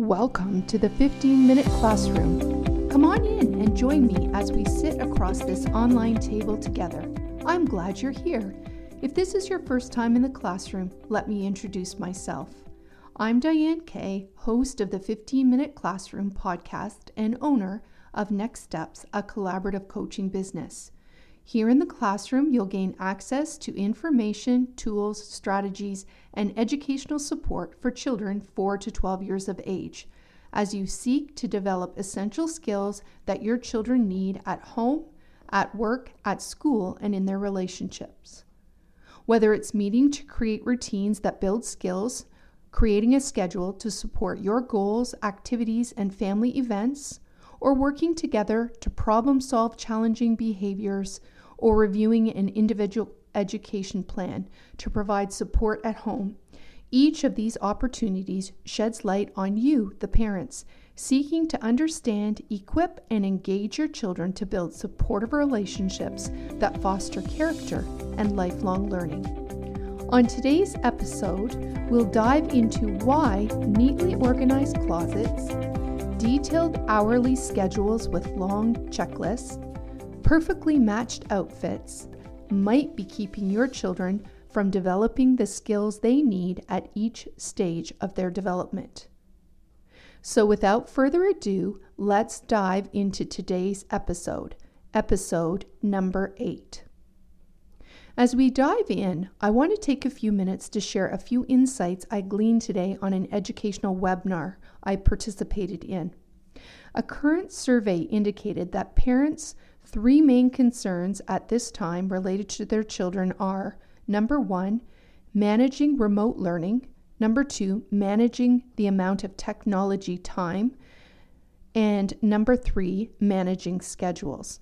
Welcome to the 15 Minute Classroom. Come on in and join me as we sit across this online table together. I'm glad you're here. If this is your first time in the classroom, let me introduce myself. I'm Diane Kay, host of the 15 Minute Classroom podcast and owner of Next Steps, a collaborative coaching business. Here in the classroom, you'll gain access to information, tools, strategies, and educational support for children 4 to 12 years of age as you seek to develop essential skills that your children need at home, at work, at school, and in their relationships. Whether it's meeting to create routines that build skills, creating a schedule to support your goals, activities, and family events, or working together to problem solve challenging behaviors, or reviewing an individual education plan to provide support at home. Each of these opportunities sheds light on you, the parents, seeking to understand, equip, and engage your children to build supportive relationships that foster character and lifelong learning. On today's episode, we'll dive into why neatly organized closets, detailed hourly schedules with long checklists, perfectly matched outfits might be keeping your children from developing the skills they need at each stage of their development. So, without further ado, let's dive into today's episode, episode number eight. As we dive in, I want to take a few minutes to share a few insights I gleaned today on an educational webinar I participated in. A current survey indicated that parents' three main concerns at this time related to their children are number one, managing remote learning, number two, managing the amount of technology time, and number three, managing schedules.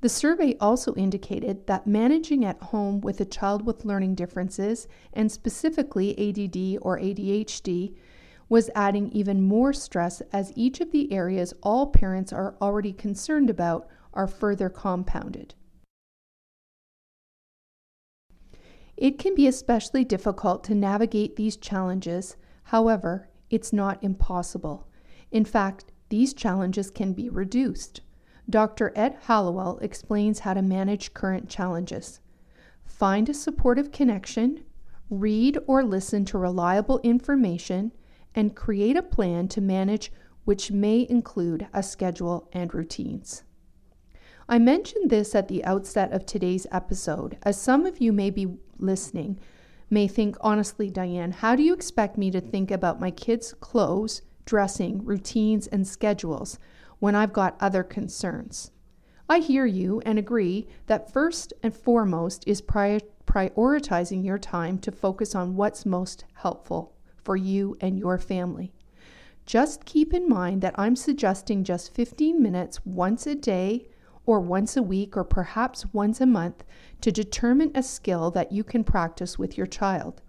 The survey also indicated that managing at home with a child with learning differences, and specifically ADD or ADHD, was adding even more stress as each of the areas all parents are already concerned about are further compounded. It can be especially difficult to navigate these challenges, however, it's not impossible. In fact, these challenges can be reduced. Dr. Ed Hallowell explains how to manage current challenges. Find a supportive connection, read or listen to reliable information, and create a plan to manage, which may include a schedule and routines. I mentioned this at the outset of today's episode, as some of you may be listening may think, honestly, Diane, how do you expect me to think about my kids' clothes, dressing, routines, and schedules when I've got other concerns? I hear you and agree that first and foremost is prior- prioritizing your time to focus on what's most helpful for you and your family. Just keep in mind that I'm suggesting just 15 minutes once a day or once a week or perhaps once a month to determine a skill that you can practice with your child.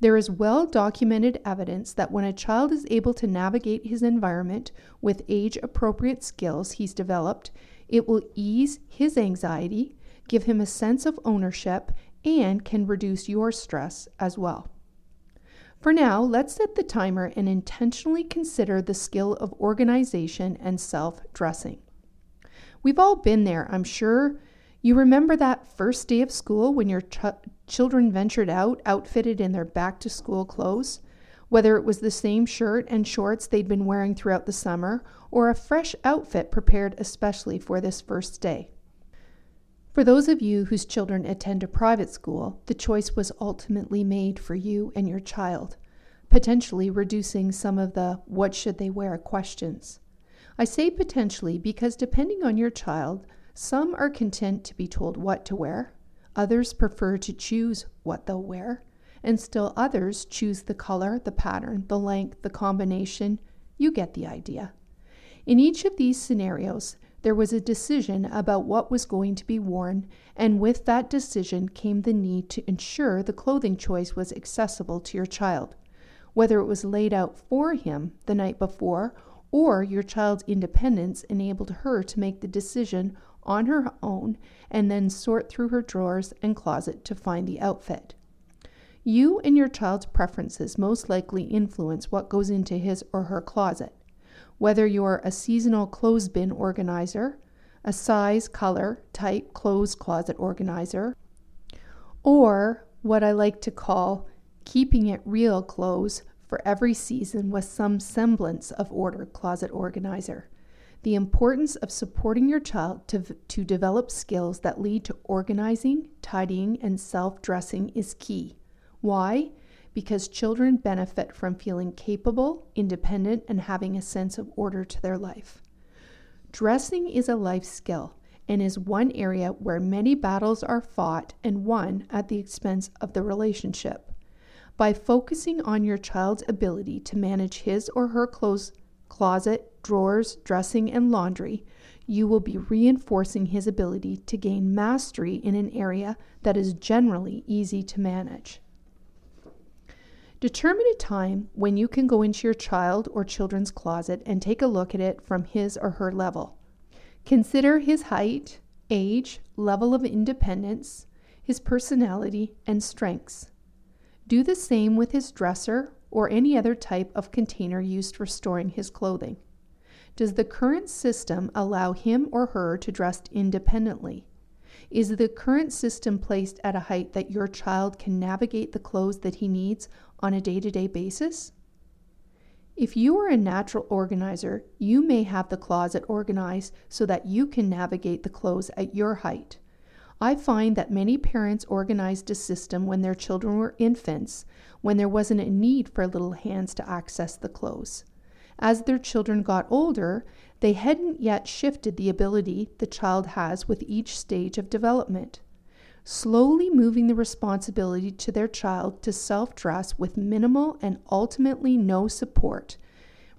There is well documented evidence that when a child is able to navigate his environment with age appropriate skills he's developed, it will ease his anxiety, give him a sense of ownership, and can reduce your stress as well. For now, let's set the timer and intentionally consider the skill of organization and self dressing. We've all been there, I'm sure. You remember that first day of school when your ch- children ventured out outfitted in their back to school clothes? Whether it was the same shirt and shorts they'd been wearing throughout the summer, or a fresh outfit prepared especially for this first day. For those of you whose children attend a private school, the choice was ultimately made for you and your child, potentially reducing some of the what should they wear questions. I say potentially because depending on your child, some are content to be told what to wear, others prefer to choose what they'll wear, and still others choose the color, the pattern, the length, the combination. You get the idea. In each of these scenarios, there was a decision about what was going to be worn, and with that decision came the need to ensure the clothing choice was accessible to your child. Whether it was laid out for him the night before, or your child's independence enabled her to make the decision on her own and then sort through her drawers and closet to find the outfit. You and your child's preferences most likely influence what goes into his or her closet. Whether you're a seasonal clothes bin organizer, a size, color, type clothes closet organizer, or what I like to call keeping it real clothes for every season with some semblance of order closet organizer. The importance of supporting your child to, to develop skills that lead to organizing, tidying, and self dressing is key. Why? Because children benefit from feeling capable, independent, and having a sense of order to their life. Dressing is a life skill and is one area where many battles are fought and won at the expense of the relationship. By focusing on your child's ability to manage his or her clothes closet, drawers, dressing, and laundry, you will be reinforcing his ability to gain mastery in an area that is generally easy to manage. Determine a time when you can go into your child or children's closet and take a look at it from his or her level. Consider his height, age, level of independence, his personality, and strengths. Do the same with his dresser or any other type of container used for storing his clothing. Does the current system allow him or her to dress independently? Is the current system placed at a height that your child can navigate the clothes that he needs on a day to day basis? If you are a natural organizer, you may have the closet organized so that you can navigate the clothes at your height. I find that many parents organized a system when their children were infants, when there wasn't a need for little hands to access the clothes. As their children got older, they hadn't yet shifted the ability the child has with each stage of development slowly moving the responsibility to their child to self dress with minimal and ultimately no support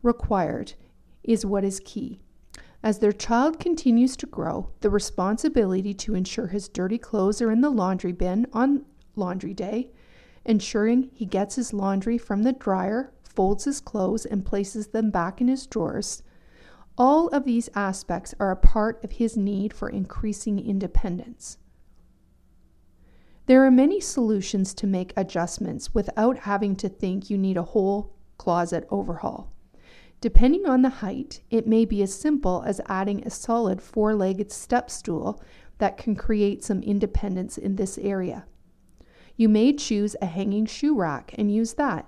required is what is key. As their child continues to grow, the responsibility to ensure his dirty clothes are in the laundry bin on laundry day, ensuring he gets his laundry from the dryer, folds his clothes, and places them back in his drawers. All of these aspects are a part of his need for increasing independence. There are many solutions to make adjustments without having to think you need a whole closet overhaul. Depending on the height, it may be as simple as adding a solid four legged step stool that can create some independence in this area. You may choose a hanging shoe rack and use that.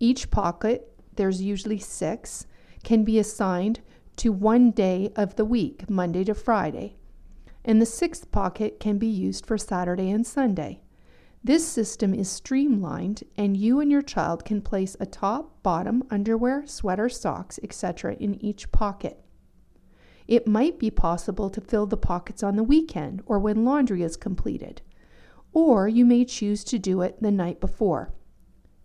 Each pocket, there's usually six, can be assigned to one day of the week, Monday to Friday and the sixth pocket can be used for Saturday and Sunday. This system is streamlined, and you and your child can place a top, bottom, underwear, sweater, socks, etc. in each pocket. It might be possible to fill the pockets on the weekend or when laundry is completed, or you may choose to do it the night before.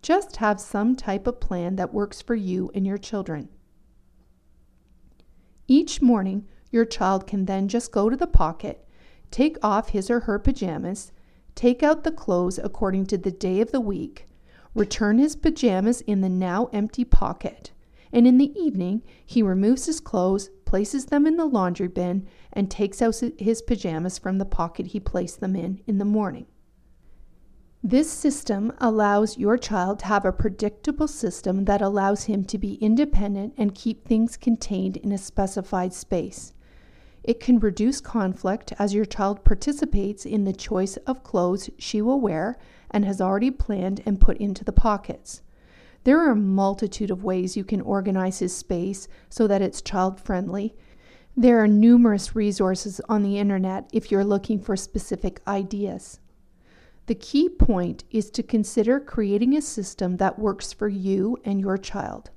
Just have some type of plan that works for you and your children. Each morning, your child can then just go to the pocket, take off his or her pajamas, take out the clothes according to the day of the week, return his pajamas in the now empty pocket, and in the evening he removes his clothes, places them in the laundry bin, and takes out his pajamas from the pocket he placed them in in the morning. This system allows your child to have a predictable system that allows him to be independent and keep things contained in a specified space. It can reduce conflict as your child participates in the choice of clothes she will wear and has already planned and put into the pockets. There are a multitude of ways you can organize his space so that it's child friendly. There are numerous resources on the internet if you're looking for specific ideas. The key point is to consider creating a system that works for you and your child.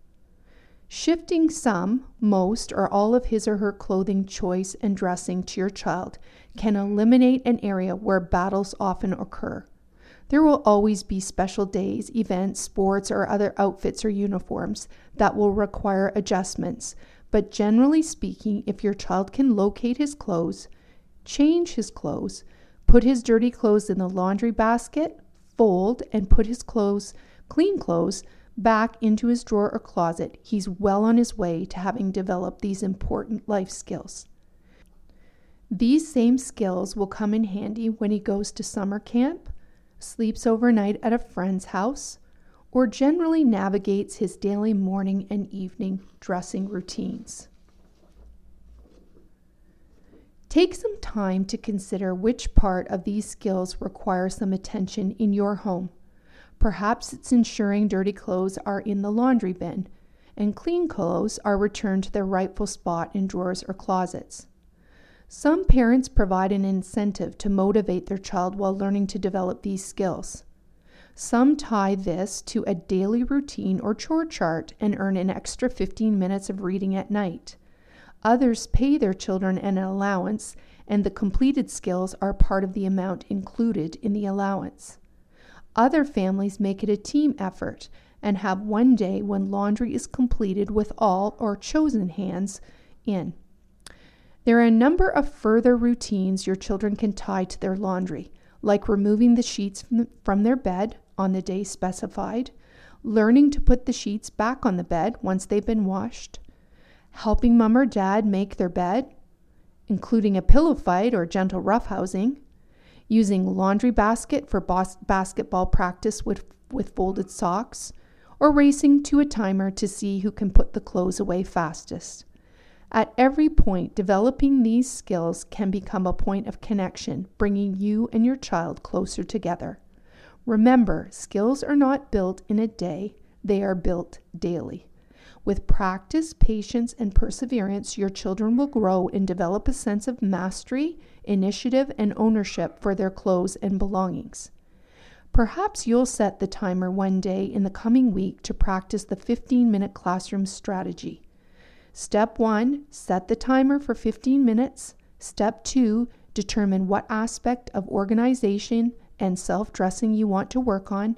Shifting some, most, or all of his or her clothing choice and dressing to your child can eliminate an area where battles often occur. There will always be special days, events, sports, or other outfits or uniforms that will require adjustments, but generally speaking, if your child can locate his clothes, change his clothes, put his dirty clothes in the laundry basket, fold, and put his clothes, clean clothes, back into his drawer or closet, he's well on his way to having developed these important life skills. These same skills will come in handy when he goes to summer camp, sleeps overnight at a friend's house, or generally navigates his daily morning and evening dressing routines. Take some time to consider which part of these skills requires some attention in your home. Perhaps it's ensuring dirty clothes are in the laundry bin and clean clothes are returned to their rightful spot in drawers or closets. Some parents provide an incentive to motivate their child while learning to develop these skills. Some tie this to a daily routine or chore chart and earn an extra 15 minutes of reading at night. Others pay their children an allowance, and the completed skills are part of the amount included in the allowance. Other families make it a team effort and have one day when laundry is completed with all or chosen hands in. There are a number of further routines your children can tie to their laundry, like removing the sheets from their bed on the day specified, learning to put the sheets back on the bed once they've been washed, helping mom or dad make their bed, including a pillow fight or gentle roughhousing, using laundry basket for bas- basketball practice with, with folded socks, or racing to a timer to see who can put the clothes away fastest. At every point, developing these skills can become a point of connection, bringing you and your child closer together. Remember, skills are not built in a day, they are built daily. With practice, patience, and perseverance, your children will grow and develop a sense of mastery, initiative, and ownership for their clothes and belongings. Perhaps you'll set the timer one day in the coming week to practice the 15 minute classroom strategy. Step 1 Set the timer for 15 minutes. Step 2 Determine what aspect of organization and self dressing you want to work on.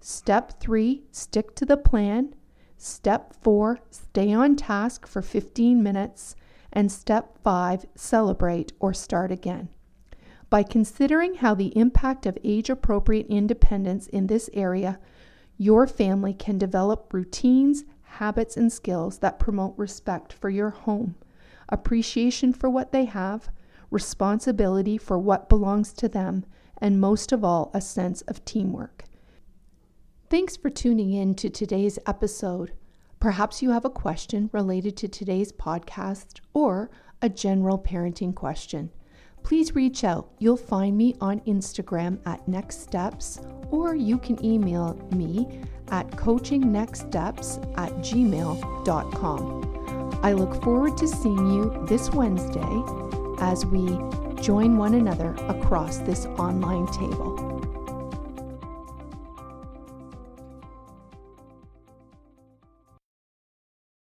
Step 3 Stick to the plan. Step 4 Stay on task for 15 minutes. And step 5 Celebrate or start again. By considering how the impact of age appropriate independence in this area, your family can develop routines, habits, and skills that promote respect for your home, appreciation for what they have, responsibility for what belongs to them, and most of all, a sense of teamwork. Thanks for tuning in to today's episode. Perhaps you have a question related to today's podcast or a general parenting question please reach out. You'll find me on Instagram at Next Steps, or you can email me at coachingnextsteps at gmail.com. I look forward to seeing you this Wednesday as we join one another across this online table.